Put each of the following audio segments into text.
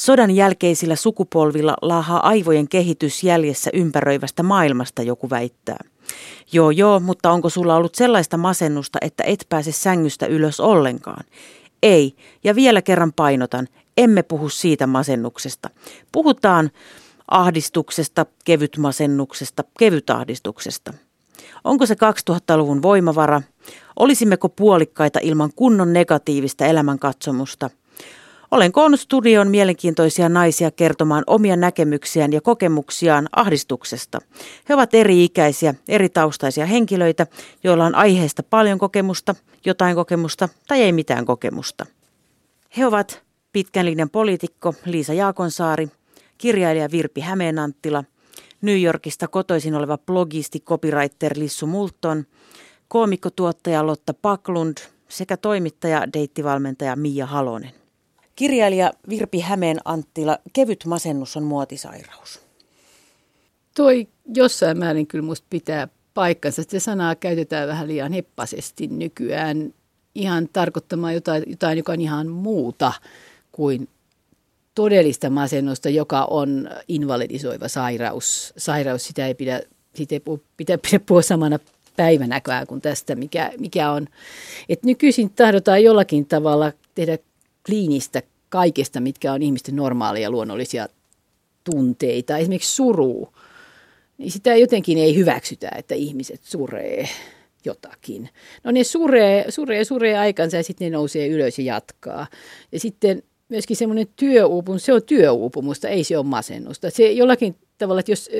Sodan jälkeisillä sukupolvilla laahaa aivojen kehitys jäljessä ympäröivästä maailmasta, joku väittää. Joo joo, mutta onko sulla ollut sellaista masennusta, että et pääse sängystä ylös ollenkaan? Ei, ja vielä kerran painotan, emme puhu siitä masennuksesta. Puhutaan ahdistuksesta, kevytmasennuksesta, kevytahdistuksesta. Onko se 2000-luvun voimavara? Olisimmeko puolikkaita ilman kunnon negatiivista elämänkatsomusta? Olen koonnut studioon mielenkiintoisia naisia kertomaan omia näkemyksiään ja kokemuksiaan ahdistuksesta. He ovat eri-ikäisiä, eri taustaisia henkilöitä, joilla on aiheesta paljon kokemusta, jotain kokemusta tai ei mitään kokemusta. He ovat pitkän linjan poliitikko Liisa Jaakonsaari, kirjailija Virpi Hämeenanttila, New Yorkista kotoisin oleva blogisti, copywriter Lissu Multon, koomikkotuottaja Lotta Paklund sekä toimittaja, deittivalmentaja Mia Halonen. Kirjailija Virpi Hämeen Anttila, kevyt masennus on muotisairaus. Toi jossain määrin kyllä musta pitää paikkansa. Se sanaa käytetään vähän liian heppasesti nykyään ihan tarkoittamaan jotain, jotain joka on ihan muuta kuin todellista masennusta, joka on invalidisoiva sairaus. Sairaus, sitä ei pidä, sitä ei pidä, pidä puhua samana päivänäkään kuin tästä, mikä, mikä on. Et nykyisin tahdotaan jollakin tavalla tehdä kliinistä kaikesta, mitkä on ihmisten normaalia luonnollisia tunteita. Esimerkiksi suru, niin sitä jotenkin ei hyväksytä, että ihmiset suree jotakin. No ne suree, suree, suree aikansa ja sitten ne nousee ylös ja jatkaa. Ja sitten myöskin semmoinen työuupumus, se on työuupumusta, ei se ole masennusta. Se jollakin tavalla, että jos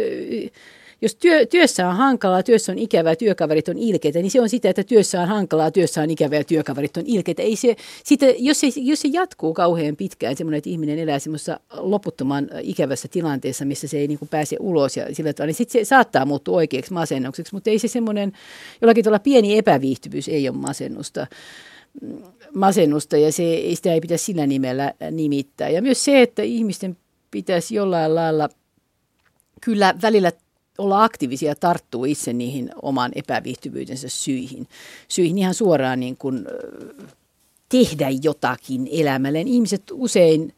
jos työ, työssä on hankalaa, työssä on ikävää, työkaverit on ilkeitä, niin se on sitä, että työssä on hankalaa, työssä on ikävää, työkaverit on ilkeitä. Ei se, sitä, jos, se, jos se jatkuu kauhean pitkään, semmoinen, että ihminen elää semmoisessa loputtoman ikävässä tilanteessa, missä se ei niin kuin pääse ulos ja sillä tavalla, niin sitten se saattaa muuttua oikeaksi masennukseksi, mutta ei se semmoinen, jollakin tavalla pieni epäviihtyvyys ei ole masennusta masennusta ja se, sitä ei pitäisi sillä nimellä nimittää. Ja myös se, että ihmisten pitäisi jollain lailla kyllä välillä olla aktiivisia ja tarttuu itse niihin oman epäviihtyvyytensä syihin. Syihin ihan suoraan niin kuin tehdä jotakin elämälleen. Ihmiset usein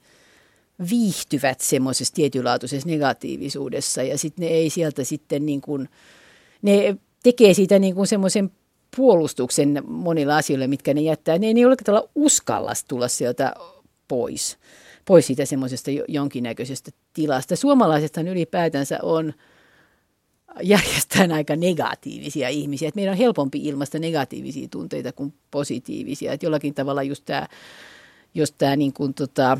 viihtyvät semmoisessa tietynlaatuisessa negatiivisuudessa ja sitten ne ei sieltä sitten niin kuin, ne tekee siitä niin kuin semmoisen puolustuksen monilla asioilla, mitkä ne jättää. Ne ei jollakin tavalla uskalla tulla sieltä pois, pois siitä semmoisesta jonkinnäköisestä tilasta. Suomalaisethan ylipäätänsä on – järjestään aika negatiivisia ihmisiä. Et meidän on helpompi ilmaista negatiivisia tunteita kuin positiivisia. Et jollakin tavalla just tämä, jos tämä niin kuin tota,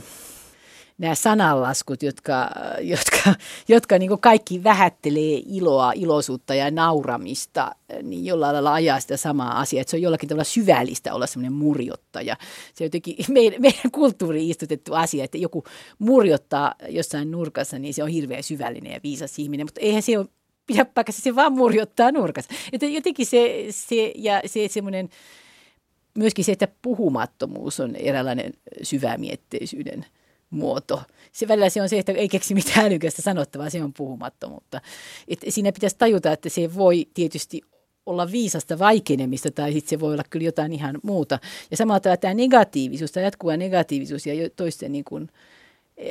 nämä sananlaskut, jotka, jotka, jotka niin kaikki vähättelee iloa, iloisuutta ja nauramista, niin jollain lailla ajaa sitä samaa asiaa. Että se on jollakin tavalla syvällistä olla semmoinen murjottaja. Se on jotenkin meidän, meidän kulttuuriin istutettu asia, että joku murjottaa jossain nurkassa, niin se on hirveän syvällinen ja viisas ihminen. Mutta eihän se ole paikassa, se vaan murjottaa nurkassa. Että jotenkin se, se ja se semmoinen, myöskin se, että puhumattomuus on eräänlainen syvämietteisyyden muoto. Se välillä se on se, että ei keksi mitään älykästä sanottavaa, se on puhumattomuutta. Et siinä pitäisi tajuta, että se voi tietysti olla viisasta vaikenemista tai sitten se voi olla kyllä jotain ihan muuta. Ja samalla tavalla tämä negatiivisuus, tämä jatkuva negatiivisuus ja toisten niin kuin,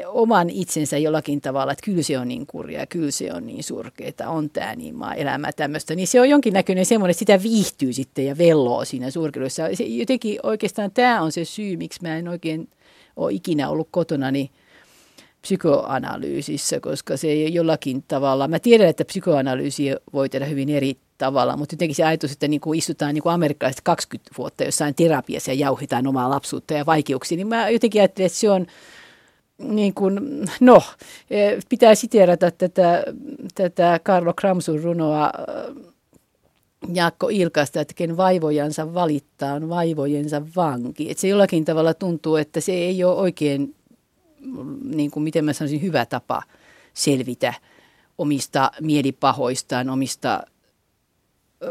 oman itsensä jollakin tavalla, että kyllä se on niin kurja, kyllä se on niin surkeita, on tämä niin maa elämä tämmöistä, niin se on jonkinnäköinen semmoinen, että sitä viihtyy sitten ja velloo siinä surkeudessa. Se, jotenkin oikeastaan tämä on se syy, miksi mä en oikein ole ikinä ollut kotona niin psykoanalyysissä, koska se ei jollakin tavalla, mä tiedän, että psykoanalyysi voi tehdä hyvin eri tavalla, mutta jotenkin se ajatus, että niin kuin istutaan niin kuin amerikkalaiset 20 vuotta jossain terapiassa ja jauhitaan omaa lapsuutta ja vaikeuksia, niin mä jotenkin ajattelen, että se on niin kuin, no, e, pitää siteerata tätä, tätä Carlo Kramsun runoa Jaakko Ilkasta, että ken vaivojansa valittaa on vaivojensa vanki. Että se jollakin tavalla tuntuu, että se ei ole oikein, niin kuin miten mä sanoisin, hyvä tapa selvitä omista mielipahoistaan, omista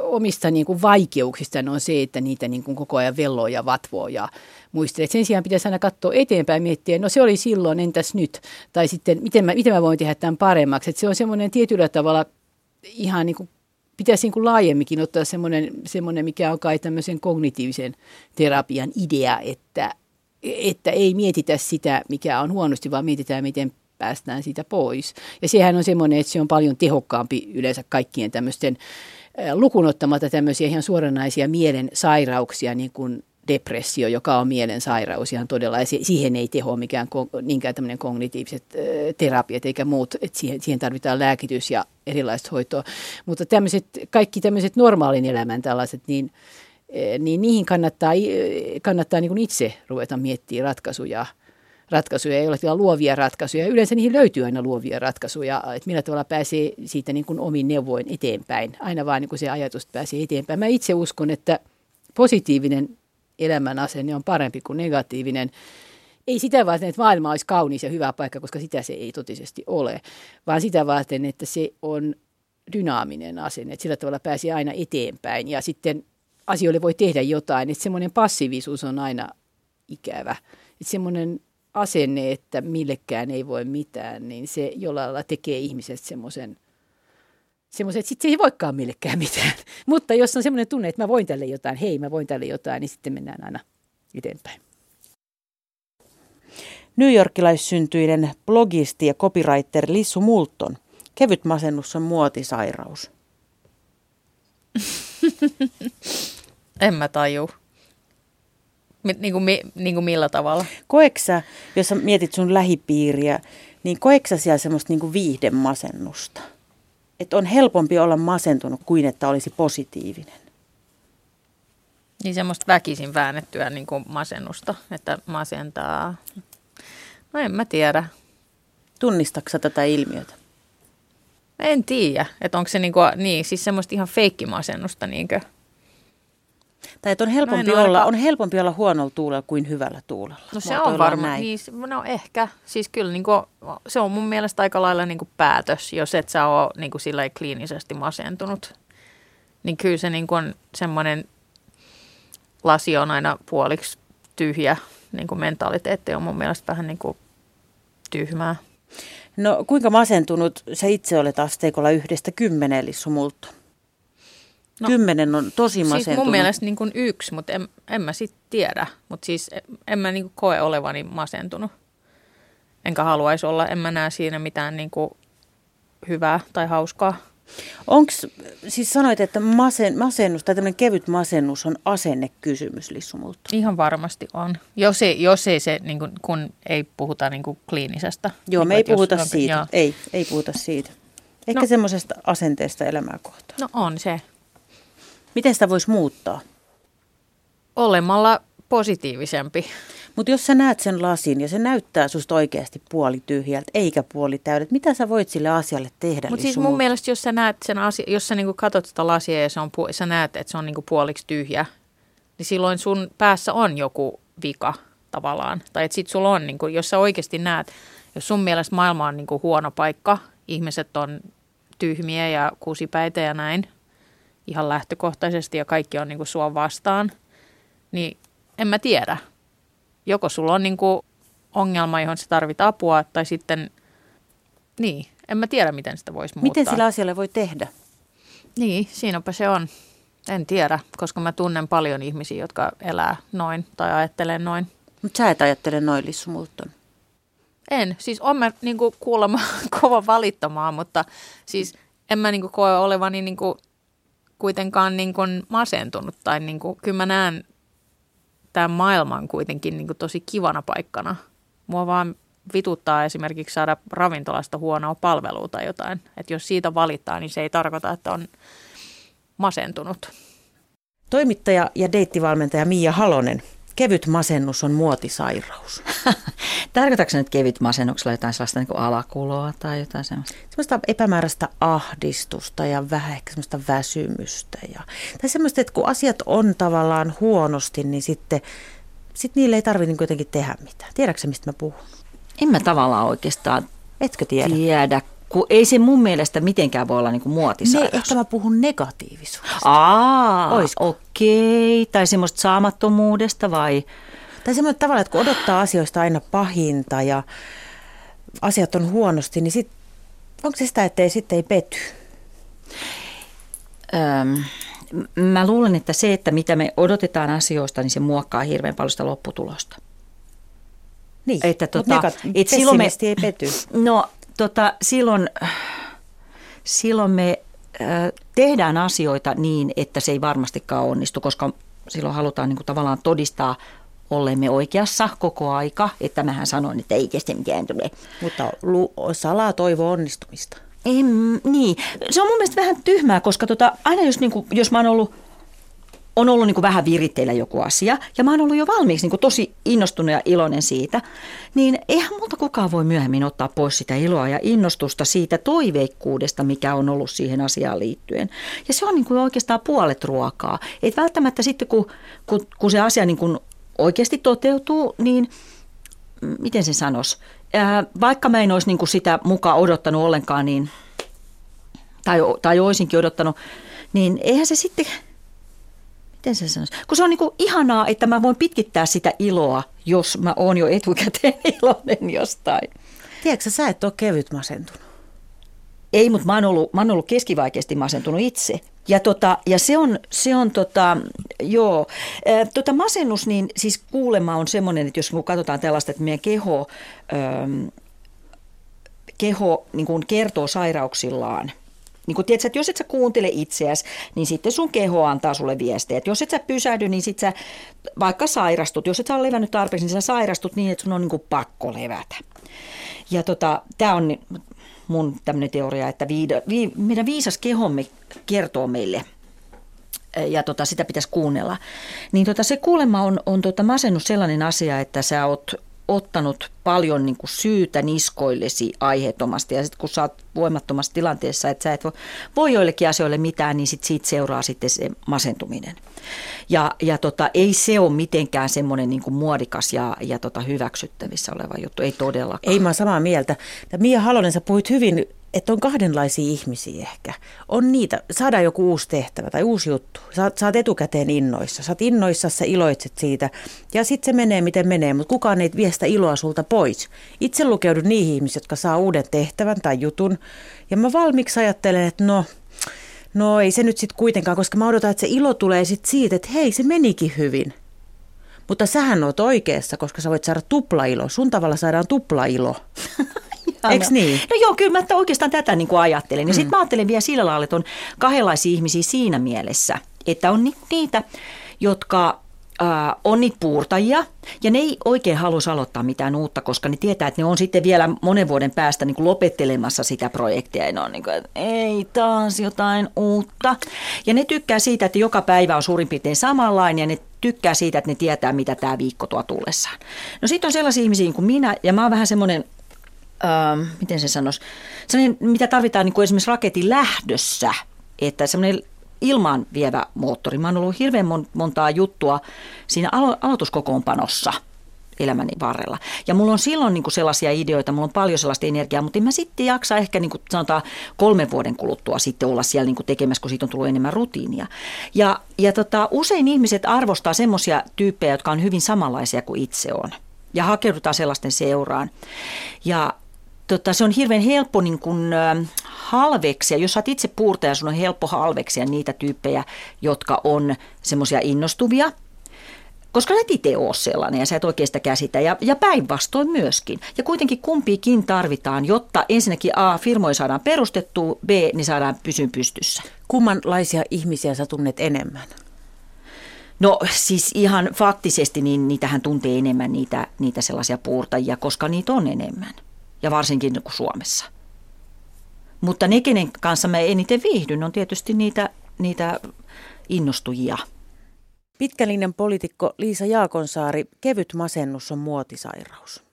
omista niin kuin vaikeuksistaan on se, että niitä niin kuin koko ajan velloo ja vatvoo ja muistelee. Sen sijaan pitäisi aina katsoa eteenpäin miettiä, no se oli silloin, entäs nyt? Tai sitten, miten mä, miten mä voin tehdä tämän paremmaksi? Että se on semmoinen tietyllä tavalla ihan niin kuin pitäisi niin kuin laajemminkin ottaa semmoinen, semmoinen, mikä on kai tämmöisen kognitiivisen terapian idea, että että ei mietitä sitä, mikä on huonosti, vaan mietitään, miten päästään siitä pois. Ja sehän on semmoinen, että se on paljon tehokkaampi yleensä kaikkien tämmöisten lukunottamatta tämmöisiä ihan suoranaisia mielen sairauksia, niin kuin depressio, joka on mielen sairaus ihan todella, ja siihen ei teho mikään niinkään tämmöinen kognitiiviset terapiat eikä muut, että siihen, siihen tarvitaan lääkitys ja erilaista hoitoa. Mutta tämmöiset, kaikki tämmöiset normaalin elämän tällaiset, niin, niin niihin kannattaa, kannattaa niin kuin itse ruveta miettimään ratkaisuja – ratkaisuja, ei ole luovia ratkaisuja. Yleensä niihin löytyy aina luovia ratkaisuja, että millä tavalla pääsee siitä niin kuin omin neuvoin eteenpäin. Aina vaan niin kuin se ajatus pääsee eteenpäin. Mä itse uskon, että positiivinen elämän asenne on parempi kuin negatiivinen. Ei sitä varten, että maailma olisi kaunis ja hyvä paikka, koska sitä se ei totisesti ole, vaan sitä varten, että se on dynaaminen asenne, että sillä tavalla pääsee aina eteenpäin ja sitten asioille voi tehdä jotain, että semmoinen passiivisuus on aina ikävä. Että semmoinen asenne, että millekään ei voi mitään, niin se jollain lailla tekee ihmisestä semmoisen, semmoisen että sitten se ei voikaan millekään mitään. Mutta jos on semmoinen tunne, että mä voin tälle jotain, hei mä voin tälle jotain, niin sitten mennään aina eteenpäin. New Yorkilaissyntyinen blogisti ja copywriter Lissu Multon. Kevyt masennus on muotisairaus. en mä taju. Niin kuin, niin kuin millä tavalla? Koeksä, jos sä mietit sun lähipiiriä, niin koeksä siellä semmoista niin kuin viihdemasennusta? Että on helpompi olla masentunut kuin että olisi positiivinen. Niin semmoista väkisin väännettyä niin kuin masennusta, että masentaa. No en mä tiedä. Tunnistatko tätä ilmiötä? En tiedä, että onko se niin, kuin, niin siis semmoista ihan feikkimasennusta niinkö? Tai että on helpompi, olla, aika... on helpompi olla huonolla tuulella kuin hyvällä tuulella. No se on varmaan, niin, no ehkä. Siis kyllä niin kuin, se on mun mielestä aika lailla niin kuin päätös, jos et sä ole niin kuin sillä kliinisesti masentunut. Niin kyllä se niin kuin on semmoinen lasi on aina puoliksi tyhjä. Niin kuin mentaliteetti on mun mielestä vähän niin kuin tyhmää. No kuinka masentunut sä itse olet asteikolla yhdestä kymmeneen, Lissu? No, Kymmenen on tosi masentunut. Siis mun mielestä niin kuin yksi, mutta en, en mä sitten tiedä. Mutta siis en mä niin kuin koe olevani masentunut. Enkä haluaisi olla, en mä näe siinä mitään niin kuin hyvää tai hauskaa. Onko, siis sanoit, että masen, masennus tai tämmöinen kevyt masennus on asennekysymys Lissumulta? Ihan varmasti on. Jos ei, jos ei se, niin kuin, kun ei puhuta niin kuin kliinisestä. Joo, niin me ei puhuta jos, siitä. Joo. Ei, ei puhuta siitä. Ehkä no, semmoisesta asenteesta elämää kohtaan. No on se. Miten sitä voisi muuttaa? Olemalla positiivisempi. Mutta jos sä näet sen lasin ja se näyttää susta oikeasti puoli tyhjältä eikä puoli täydet, mitä sä voit sille asialle tehdä? Mutta siis mun mielestä, jos sä näet sen asia, jos sä niinku katsot sitä lasia ja se on, sä näet, että se on niinku puoliksi tyhjä, niin silloin sun päässä on joku vika tavallaan. Tai että sit sulla on, niinku, jos sä oikeasti näet, jos sun mielestä maailma on niinku huono paikka, ihmiset on tyhmiä ja kusipäitä ja näin, ihan lähtökohtaisesti ja kaikki on niin kuin sua vastaan, niin en mä tiedä. Joko sulla on niin kuin ongelma, johon sä tarvit apua, tai sitten, niin, en mä tiedä, miten sitä voisi muuttaa. Miten sillä asialle voi tehdä? Niin, siinäpä se on. En tiedä, koska mä tunnen paljon ihmisiä, jotka elää noin tai ajattelee noin. Mutta sä et ajattele noin, Lissu Multon. En. Siis on mä niinku kuulemma kova valittamaan, mutta siis en mä niinku koe olevani niinku kuitenkaan niin kuin masentunut tai niin kuin, kyllä mä näen tämän maailman kuitenkin niin kuin tosi kivana paikkana. Mua vaan vituttaa esimerkiksi saada ravintolasta huonoa palvelua tai jotain. Että jos siitä valittaa, niin se ei tarkoita, että on masentunut. Toimittaja ja deittivalmentaja Mia Halonen kevyt masennus on muotisairaus. Tarkoitatko nyt kevyt masennuksella jotain sellaista niin alakuloa tai jotain sellaista? Sellaista epämääräistä ahdistusta ja vähän ehkä sellaista väsymystä. Ja, tai semmoista, että kun asiat on tavallaan huonosti, niin sitten sit niille ei tarvitse niin jotenkin tehdä mitään. Tiedätkö mistä mä puhun? En mä tavallaan oikeastaan Etkö tiedä? tiedä kun ei se mun mielestä mitenkään voi olla niin kuin muotisairaus. Ne, ehkä mä puhun negatiivisuudesta. Aa, okei. Okay. Tai semmoista saamattomuudesta vai? Tai semmoinen tavalla, että kun odottaa asioista aina pahinta ja asiat on huonosti, niin sit, onko se sitä, että ei, sitten ei pety? Öm, mä luulen, että se, että mitä me odotetaan asioista, niin se muokkaa hirveän paljon sitä lopputulosta. Niin, Että tota, negat- et silloin me- ei pety. No tota, silloin, silloin me äh, tehdään asioita niin, että se ei varmastikaan onnistu, koska silloin halutaan niin kuin, tavallaan todistaa olemme oikeassa koko aika, että mähän sanoin, että ei kestä mikään tule. Mutta lu- salaa toivo onnistumista. En, niin, se on mun mielestä vähän tyhmää, koska tota, aina jos, niin kuin, jos mä oon ollut on ollut niin kuin vähän viritteillä joku asia, ja mä oon ollut jo valmiiksi niin kuin tosi innostunut ja iloinen siitä, niin eihän multa kukaan voi myöhemmin ottaa pois sitä iloa ja innostusta siitä toiveikkuudesta, mikä on ollut siihen asiaan liittyen. Ja se on niin kuin oikeastaan puolet ruokaa. Et välttämättä sitten, kun, kun, kun se asia niin kuin oikeasti toteutuu, niin miten se sanoisi, vaikka mä en olisi niin kuin sitä mukaan odottanut ollenkaan, niin, tai, tai olisinkin odottanut, niin eihän se sitten, miten se sanoisi, kun se on niin kuin ihanaa, että mä voin pitkittää sitä iloa, jos mä oon jo etukäteen iloinen jostain. Tiedätkö, sä et ole kevyt masentunut. Ei, mutta mä oon ollut, mä oon ollut keskivaikeasti masentunut itse. Ja, tota, ja se on, se on tota, joo, tota masennus, niin siis kuulema on semmoinen, että jos kun katsotaan tällaista, että meidän keho, keho niin kuin kertoo sairauksillaan, niin kuin tiedätkö, että jos et sä kuuntele itseäsi, niin sitten sun keho antaa sulle viestejä. Että jos et sä pysähdy, niin sit sä vaikka sairastut. Jos et sä ole levännyt tarpeeksi, niin sä sairastut niin, että sun on niin kuin pakko levätä. Ja tota, tämä on ni- mun tämmöinen teoria, että viida, vi, meidän viisas kehomme kertoo meille ja tota, sitä pitäisi kuunnella. Niin tota, se kuulemma on, on tota masennus sellainen asia, että sä oot ottanut paljon niin kuin syytä niskoillesi aiheettomasti ja sitten kun sä oot voimattomassa tilanteessa, että sä et voi, voi joillekin asioille mitään, niin sit siitä seuraa sitten se masentuminen. Ja, ja tota, ei se ole mitenkään semmoinen niin kuin muodikas ja, ja tota hyväksyttävissä oleva juttu, ei todellakaan. Ei mä samaa mieltä. Mia Halonen, sä puhuit hyvin, että on kahdenlaisia ihmisiä ehkä. On niitä, saadaan joku uusi tehtävä tai uusi juttu. Sä oot etukäteen innoissa. Oot innoissa, sä iloitset siitä. Ja sitten se menee miten menee, mutta kukaan ei vie sitä iloa sulta pois. Itse lukeudun niihin ihmisiin, jotka saa uuden tehtävän tai jutun. Ja mä valmiiksi ajattelen, että no, no ei se nyt sitten kuitenkaan, koska mä odotan, että se ilo tulee sitten siitä, että hei, se menikin hyvin. Mutta sähän oot oikeassa, koska sä voit saada tuplailo. Sun tavalla saadaan tuplailo. Eiks niin? No joo, kyllä mä oikeastaan tätä niin kuin ajattelen. Ja sitten mä ajattelen vielä sillä lailla, että on kahdenlaisia ihmisiä siinä mielessä, että on ni- niitä, jotka äh, on niitä puurtajia, ja ne ei oikein halua aloittaa mitään uutta, koska ne tietää, että ne on sitten vielä monen vuoden päästä niin kuin lopettelemassa sitä projektia, ja ne on niin kuin, että ei taas jotain uutta. Ja ne tykkää siitä, että joka päivä on suurin piirtein samanlainen, ja ne tykkää siitä, että ne tietää, mitä tämä viikko tuo tullessaan. No sitten on sellaisia ihmisiä niin kuin minä, ja mä oon vähän semmoinen ähm, miten se sanoisi, sellainen, mitä tarvitaan niin kuin esimerkiksi raketin lähdössä, että semmoinen ilmaan vievä moottori. Mä oon ollut hirveän mon- montaa juttua siinä alo- aloituskokoonpanossa elämäni varrella. Ja mulla on silloin niin kuin sellaisia ideoita, mulla on paljon sellaista energiaa, mutta en mä sitten jaksa ehkä niin kuin sanotaan kolmen vuoden kuluttua sitten olla siellä niin kuin tekemässä, kun siitä on tullut enemmän rutiinia. Ja, ja tota, usein ihmiset arvostaa semmoisia tyyppejä, jotka on hyvin samanlaisia kuin itse on. Ja hakeudutaan sellaisten seuraan. Ja tota, se on hirveän helppo niin kuin, äh, halveksia. Jos sä oot itse puurtaja, sun on helppo halveksia niitä tyyppejä, jotka on semmoisia innostuvia. Koska sä et itse ole sellainen ja sä et oikein sitä käsitä. Ja, ja päinvastoin myöskin. Ja kuitenkin kumpiikin tarvitaan, jotta ensinnäkin A, firmoja saadaan perustettua, B, niin saadaan pysyn pystyssä. Kummanlaisia ihmisiä sä tunnet enemmän? No siis ihan faktisesti, niin niitähän tuntee enemmän niitä, niitä sellaisia puurtajia, koska niitä on enemmän. Ja varsinkin kuin Suomessa. Mutta ne, kenen kanssa mä eniten viihdyn, on tietysti niitä, niitä innostujia. Pitkälinen poliitikko Liisa Jaakonsaari, kevyt masennus on muotisairaus.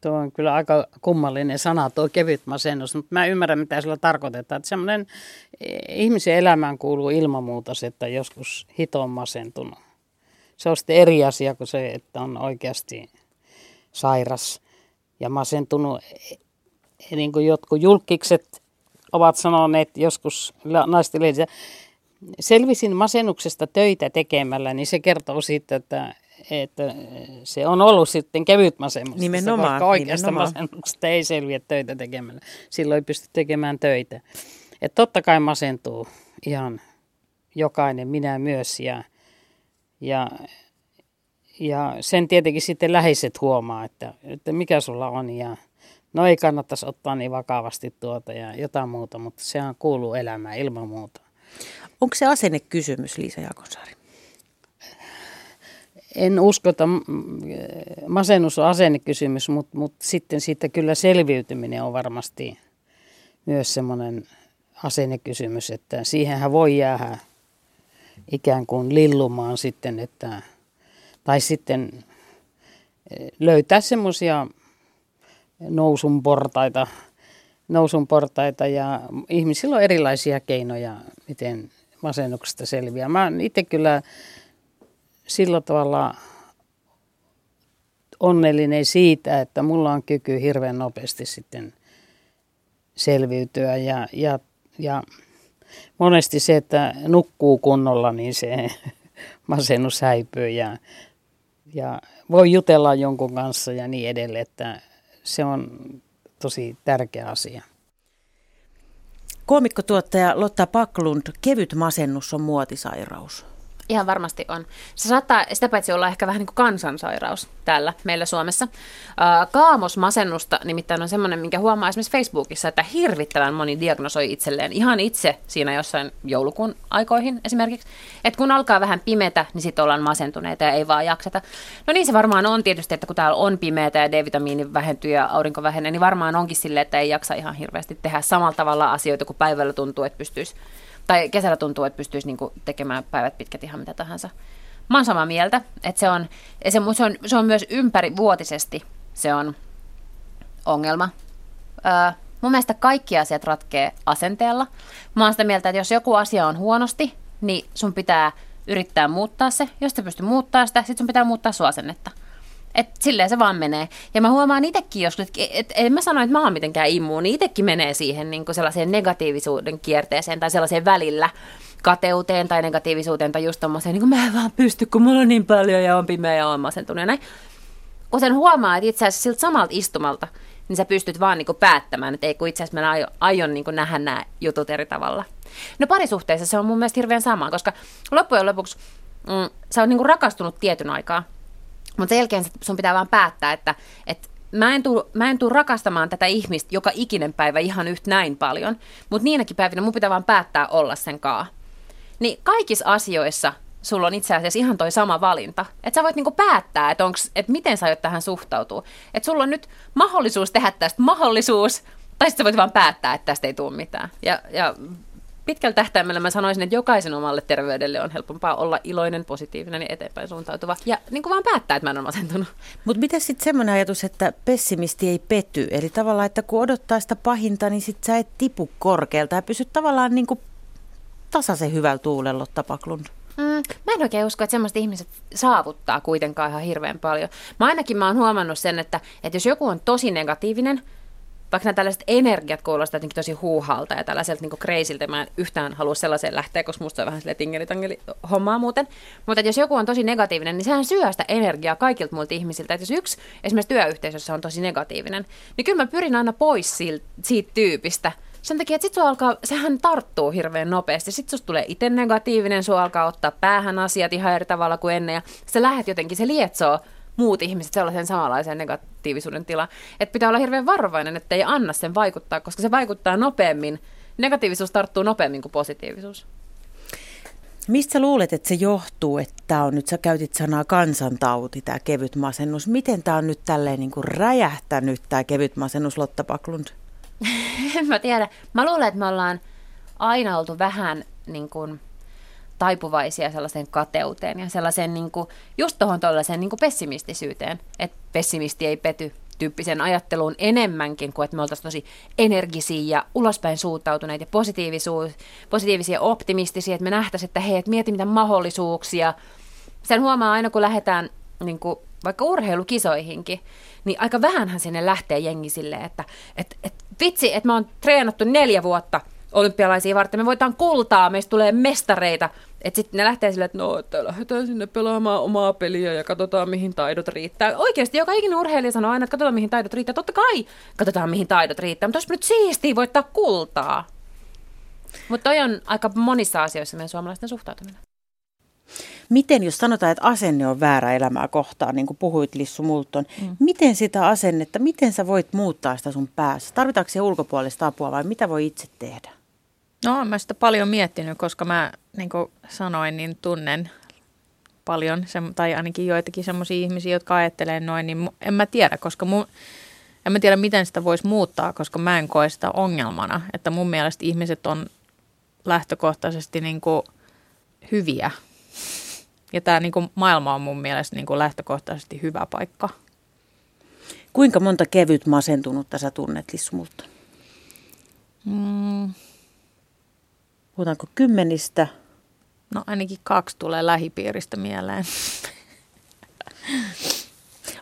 Tuo on kyllä aika kummallinen sana, tuo kevyt masennus, mutta mä ymmärrän, mitä sillä tarkoitetaan. Että semmoinen eh, ihmisen elämään kuuluu ilman muuta se, että joskus hito on masentunut. Se on sitten eri asia kuin se, että on oikeasti sairas ja masentunut. Eh, Niin kuin jotkut julkikset ovat sanoneet joskus lehdissä, selvisin masennuksesta töitä tekemällä, niin se kertoo siitä, että, että se on ollut sitten kevyt masennus. Nimenomaan, Koska oikeasta nimenomaan. masennuksesta ei selviä töitä tekemällä. Silloin ei pysty tekemään töitä. Et totta kai masentuu ihan jokainen, minä myös. Ja, ja, ja sen tietenkin sitten läheiset huomaa, että, että mikä sulla on ja no ei kannattaisi ottaa niin vakavasti tuota ja jotain muuta, mutta sehän kuuluu elämään ilman muuta. Onko se asennekysymys, Liisa Jaakonsaari? En usko, että masennus on asennekysymys, mutta, mutta sitten siitä kyllä selviytyminen on varmasti myös semmoinen asennekysymys, että siihenhän voi jäädä ikään kuin lillumaan sitten, että, tai sitten eh, löytää semmoisia nousun portaita, nousun portaita ja ihmisillä on erilaisia keinoja, miten masennuksesta selviää. Mä itse kyllä sillä tavalla onnellinen siitä, että mulla on kyky hirveän nopeasti sitten selviytyä ja, ja, ja monesti se, että nukkuu kunnolla, niin se masennus häipyy ja, ja voi jutella jonkun kanssa ja niin edelleen, että se on tosi tärkeä asia. Koomikkotuottaja Lotta Paklund, kevyt masennus on muotisairaus. Ihan varmasti on. Se saattaa sitä paitsi olla ehkä vähän niin kuin kansansairaus täällä meillä Suomessa. Kaamosmasennusta nimittäin on semmoinen, minkä huomaa esimerkiksi Facebookissa, että hirvittävän moni diagnosoi itselleen ihan itse siinä jossain joulukuun aikoihin esimerkiksi. Että kun alkaa vähän pimetä, niin sitten ollaan masentuneita ja ei vaan jakseta. No niin se varmaan on tietysti, että kun täällä on pimeätä ja D-vitamiini vähentyy ja aurinko vähenee, niin varmaan onkin silleen, että ei jaksa ihan hirveästi tehdä samalla tavalla asioita, kun päivällä tuntuu, että pystyisi tai kesällä tuntuu, että pystyisi niinku tekemään päivät pitkät ihan mitä tahansa. Mä oon samaa mieltä, että se on, se, se on, se on myös ympärivuotisesti se on ongelma. Öö, mun mielestä kaikki asiat ratkee asenteella. Mä oon sitä mieltä, että jos joku asia on huonosti, niin sun pitää yrittää muuttaa se. Jos sä pystyy muuttaa sitä, sitten sun pitää muuttaa sun asennetta. Et silleen se vaan menee. Ja mä huomaan itsekin joskus, että et, en mä sano, että mä oon mitenkään immuuni. Itsekin menee siihen niin sellaiseen negatiivisuuden kierteeseen tai sellaiseen välillä kateuteen tai negatiivisuuteen tai just tommoseen, niin kuin mä en vaan pysty, kun mulla on niin paljon ja on pimeä ja on masentunut ja näin. Kun sen huomaa, että itse asiassa siltä samalta istumalta, niin sä pystyt vaan niin kuin päättämään, että ei kun itse asiassa mä aion, aion niin kuin nähdä nämä jutut eri tavalla. No parisuhteessa se on mun mielestä hirveän sama, koska loppujen lopuksi mm, sä oot niin kuin rakastunut tietyn aikaa, mutta sen jälkeen sun pitää vaan päättää, että, että mä en, tuu, mä en tuu rakastamaan tätä ihmistä joka ikinen päivä ihan yhtä näin paljon, mutta niinäkin päivinä mun pitää vaan päättää olla sen kaa. Niin kaikissa asioissa sulla on itse asiassa ihan toi sama valinta. Että sä voit niinku päättää, että, että miten sä aiot tähän suhtautua. Että sulla on nyt mahdollisuus tehdä tästä mahdollisuus, tai sitten sä voit vaan päättää, että tästä ei tule mitään. Ja, ja pitkällä tähtäimellä mä sanoisin, että jokaisen omalle terveydelle on helpompaa olla iloinen, positiivinen ja eteenpäin suuntautuva. Ja niin kuin vaan päättää, että mä en ole masentunut. Mutta miten sitten semmoinen ajatus, että pessimisti ei pety? Eli tavallaan, että kun odottaa sitä pahinta, niin sit sä et tipu korkealta ja pysy tavallaan niin kuin tasaisen hyvällä tuulella, Tapaklund. Mm, mä en oikein usko, että semmoiset ihmiset saavuttaa kuitenkaan ihan hirveän paljon. Mä ainakin mä oon huomannut sen, että, että jos joku on tosi negatiivinen, vaikka nämä tällaiset energiat kuulostaa jotenkin tosi huuhalta ja tällaiselta niin kreisiltä, mä en yhtään halua sellaiseen lähteä, koska musta on vähän silleen tingelitangeli hommaa muuten. Mutta jos joku on tosi negatiivinen, niin sehän syö sitä energiaa kaikilta muilta ihmisiltä. Että jos yksi esimerkiksi työyhteisössä on tosi negatiivinen, niin kyllä mä pyrin aina pois siitä, siitä tyypistä. Sen takia, että sit alkaa, sehän tarttuu hirveän nopeasti. Sitten susta tulee itse negatiivinen, sua alkaa ottaa päähän asiat ihan eri tavalla kuin ennen. Ja se lähet jotenkin, se lietsoo muut ihmiset sellaisen samanlaisen negatiivisuuden tilaan. Että pitää olla hirveän varovainen, että ei anna sen vaikuttaa, koska se vaikuttaa nopeammin. Negatiivisuus tarttuu nopeammin kuin positiivisuus. Mistä luulet, että se johtuu, että tämä on nyt, sä käytit sanaa kansantauti, tämä kevyt masennus. Miten tämä on nyt tälleen niin kuin räjähtänyt, tämä kevyt masennus, Lotta Paklund? en mä tiedä. Mä luulen, että me ollaan aina oltu vähän niin kuin taipuvaisia sellaiseen kateuteen ja sellaiseen niin kuin, just tuohon tuollaiseen niin pessimistisyyteen, että pessimisti ei pety tyyppisen ajatteluun enemmänkin kuin, että me oltaisiin tosi energisiä ja ulospäin suuntautuneita ja positiivisia optimistisia, että me nähtäisiin, että hei, että mieti mitä mahdollisuuksia. Sen huomaa aina, kun lähdetään niin kuin, vaikka urheilukisoihinkin, niin aika vähänhän sinne lähtee jengi silleen, että et, et, vitsi, että mä oon treenattu neljä vuotta olympialaisia varten, me voitaan kultaa, meistä tulee mestareita, että sitten ne lähtee silleen, että no, että lähdetään sinne pelaamaan omaa peliä ja katsotaan, mihin taidot riittää. Oikeasti joka ikinen urheilija sanoo aina, että katsotaan, mihin taidot riittää. Totta kai katsotaan, mihin taidot riittää, mutta olisi nyt siistiä voittaa kultaa. Mutta toi on aika monissa asioissa meidän suomalaisten suhtautuminen. Miten, jos sanotaan, että asenne on väärä elämää kohtaan, niin kuin puhuit Lissu Multon, mm. miten sitä asennetta, miten sä voit muuttaa sitä sun päässä? Tarvitaanko se ulkopuolista apua vai mitä voi itse tehdä? No, olen mä sitä paljon miettinyt, koska mä, niin kuin sanoin, niin tunnen paljon, tai ainakin joitakin semmoisia ihmisiä, jotka ajattelee noin, niin en mä tiedä, koska mun, en mä tiedä, miten sitä voisi muuttaa, koska mä en koe sitä ongelmana. Että mun mielestä ihmiset on lähtökohtaisesti niin kuin hyviä. Ja tämä niin kuin maailma on mun mielestä niin kuin lähtökohtaisesti hyvä paikka. Kuinka monta kevyt masentunutta sä tunnet, Lissumulta? Mm. Puhutaanko kymmenistä? No ainakin kaksi tulee lähipiiristä mieleen.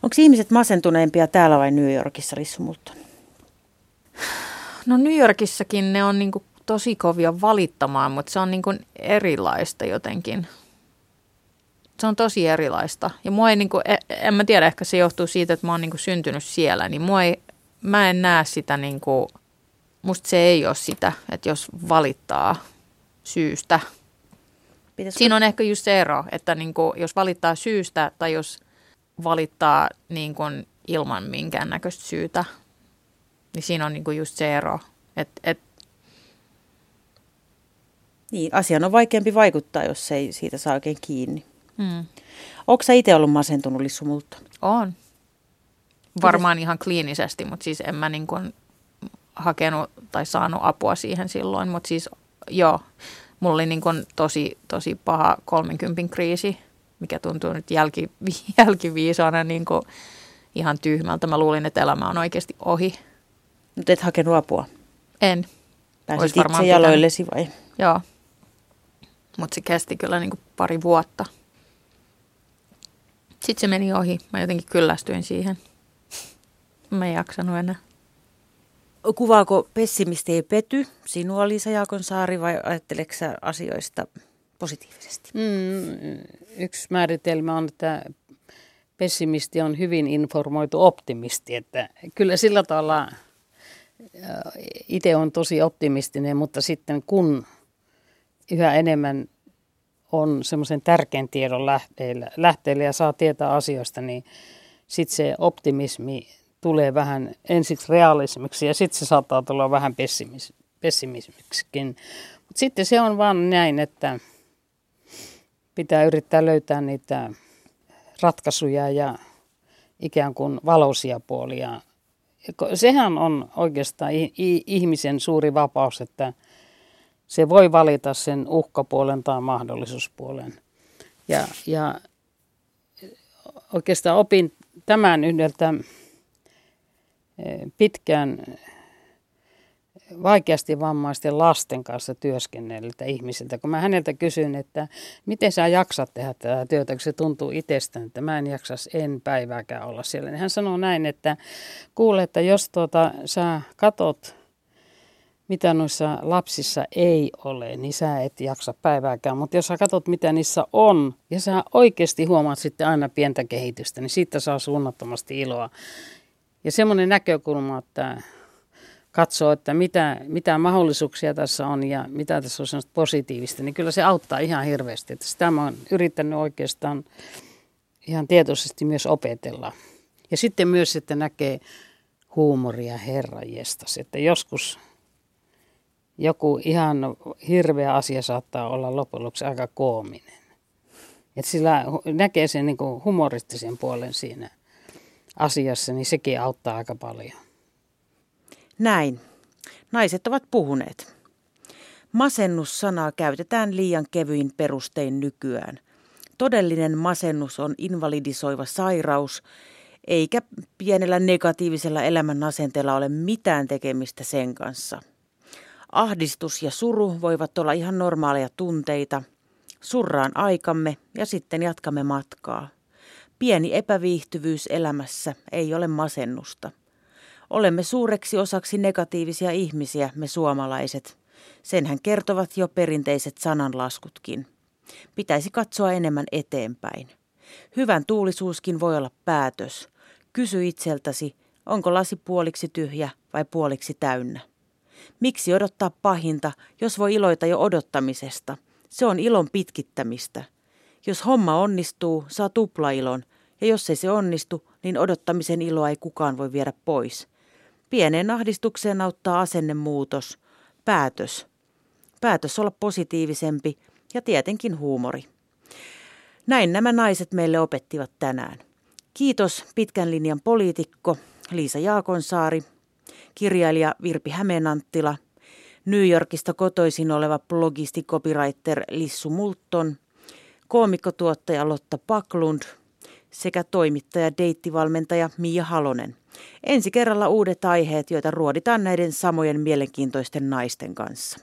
Onko ihmiset masentuneempia täällä vai New Yorkissa, Lissu Multon? No New Yorkissakin ne on niinku tosi kovia valittamaan, mutta se on niinku erilaista jotenkin. Se on tosi erilaista. Ja mua ei niinku, e, en mä tiedä, ehkä se johtuu siitä, että mä oon niinku syntynyt siellä, niin mua ei, mä en näe sitä niinku, musta se ei ole sitä, että jos valittaa syystä. Pitäisikö? Siinä on ehkä just se ero, että niinku, jos valittaa syystä tai jos – valittaa niin kuin ilman minkäännäköistä syytä. Niin siinä on niin kuin just se ero. Et, et, niin, asian on vaikeampi vaikuttaa, jos ei siitä saa oikein kiinni. Hmm. Onko sä itse ollut masentunut lissumulta? On. Varmaan ihan kliinisesti, mutta siis en mä niin kuin hakenut tai saanut apua siihen silloin. Mutta siis joo, mulla oli niin kuin tosi, tosi paha 30 kriisi mikä tuntuu nyt jälki, jälkiviisaana niin kuin ihan tyhmältä. Mä luulin, että elämä on oikeasti ohi. Mutta et hakenut apua? En. Pääsit itse jaloillesi vai? Joo. Mutta se kesti kyllä niin kuin pari vuotta. Sitten se meni ohi. Mä jotenkin kyllästyin siihen. Mä en jaksanut enää. Kuvaako pessimisti ei pety sinua Liisa Jaakonsaari vai ajatteleksä asioista positiivisesti? Mm, yksi määritelmä on, että pessimisti on hyvin informoitu optimisti. Että kyllä sillä tavalla itse on tosi optimistinen, mutta sitten kun yhä enemmän on semmoisen tärkeän tiedon lähteellä ja saa tietää asioista, niin sitten se optimismi tulee vähän ensiksi realismiksi ja sitten se saattaa tulla vähän pessimis, pessimismiksikin. Mutta sitten se on vaan näin, että pitää yrittää löytää niitä ratkaisuja ja ikään kuin valoisia puolia. Sehän on oikeastaan ihmisen suuri vapaus, että se voi valita sen uhkapuolen tai mahdollisuuspuolen. Ja, ja oikeastaan opin tämän yhdeltä pitkään vaikeasti vammaisten lasten kanssa työskennelliltä ihmisiltä, kun mä häneltä kysyin, että miten sä jaksat tehdä tätä työtä, kun se tuntuu itsestään, että mä en jaksas en päivääkään olla siellä. Niin hän sanoo näin, että kuule, että jos tuota, sä katot, mitä noissa lapsissa ei ole, niin sä et jaksa päivääkään. Mutta jos sä katsot, mitä niissä on, ja sä oikeasti huomaat sitten aina pientä kehitystä, niin siitä saa suunnattomasti iloa. Ja semmoinen näkökulma, että katsoo, että mitä, mitä mahdollisuuksia tässä on ja mitä tässä on sellaista positiivista, niin kyllä se auttaa ihan hirveästi. Että sitä mä oon yrittänyt oikeastaan ihan tietoisesti myös opetella. Ja sitten myös, että näkee huumoria herranjestas, että joskus joku ihan hirveä asia saattaa olla loppujen lopuksi aika koominen. Että sillä näkee sen niin humoristisen puolen siinä asiassa, niin sekin auttaa aika paljon. Näin. Naiset ovat puhuneet. Masennus-sanaa käytetään liian kevyin perustein nykyään. Todellinen masennus on invalidisoiva sairaus, eikä pienellä negatiivisella elämän asenteella ole mitään tekemistä sen kanssa. Ahdistus ja suru voivat olla ihan normaaleja tunteita. Surraan aikamme ja sitten jatkamme matkaa. Pieni epäviihtyvyys elämässä ei ole masennusta. Olemme suureksi osaksi negatiivisia ihmisiä, me suomalaiset. Senhän kertovat jo perinteiset sananlaskutkin. Pitäisi katsoa enemmän eteenpäin. Hyvän tuulisuuskin voi olla päätös. Kysy itseltäsi, onko lasi puoliksi tyhjä vai puoliksi täynnä. Miksi odottaa pahinta, jos voi iloita jo odottamisesta? Se on ilon pitkittämistä. Jos homma onnistuu, saa tuplailon, ja jos ei se onnistu, niin odottamisen iloa ei kukaan voi viedä pois. Pieneen ahdistukseen auttaa asennemuutos, päätös. Päätös olla positiivisempi ja tietenkin huumori. Näin nämä naiset meille opettivat tänään. Kiitos pitkän linjan poliitikko Liisa Jaakonsaari, kirjailija Virpi Hämeenanttila, New Yorkista kotoisin oleva blogisti copywriter Lissu Multon, koomikkotuottaja Lotta Paklund sekä toimittaja deittivalmentaja Mia Halonen. Ensi kerralla uudet aiheet, joita ruoditaan näiden samojen mielenkiintoisten naisten kanssa.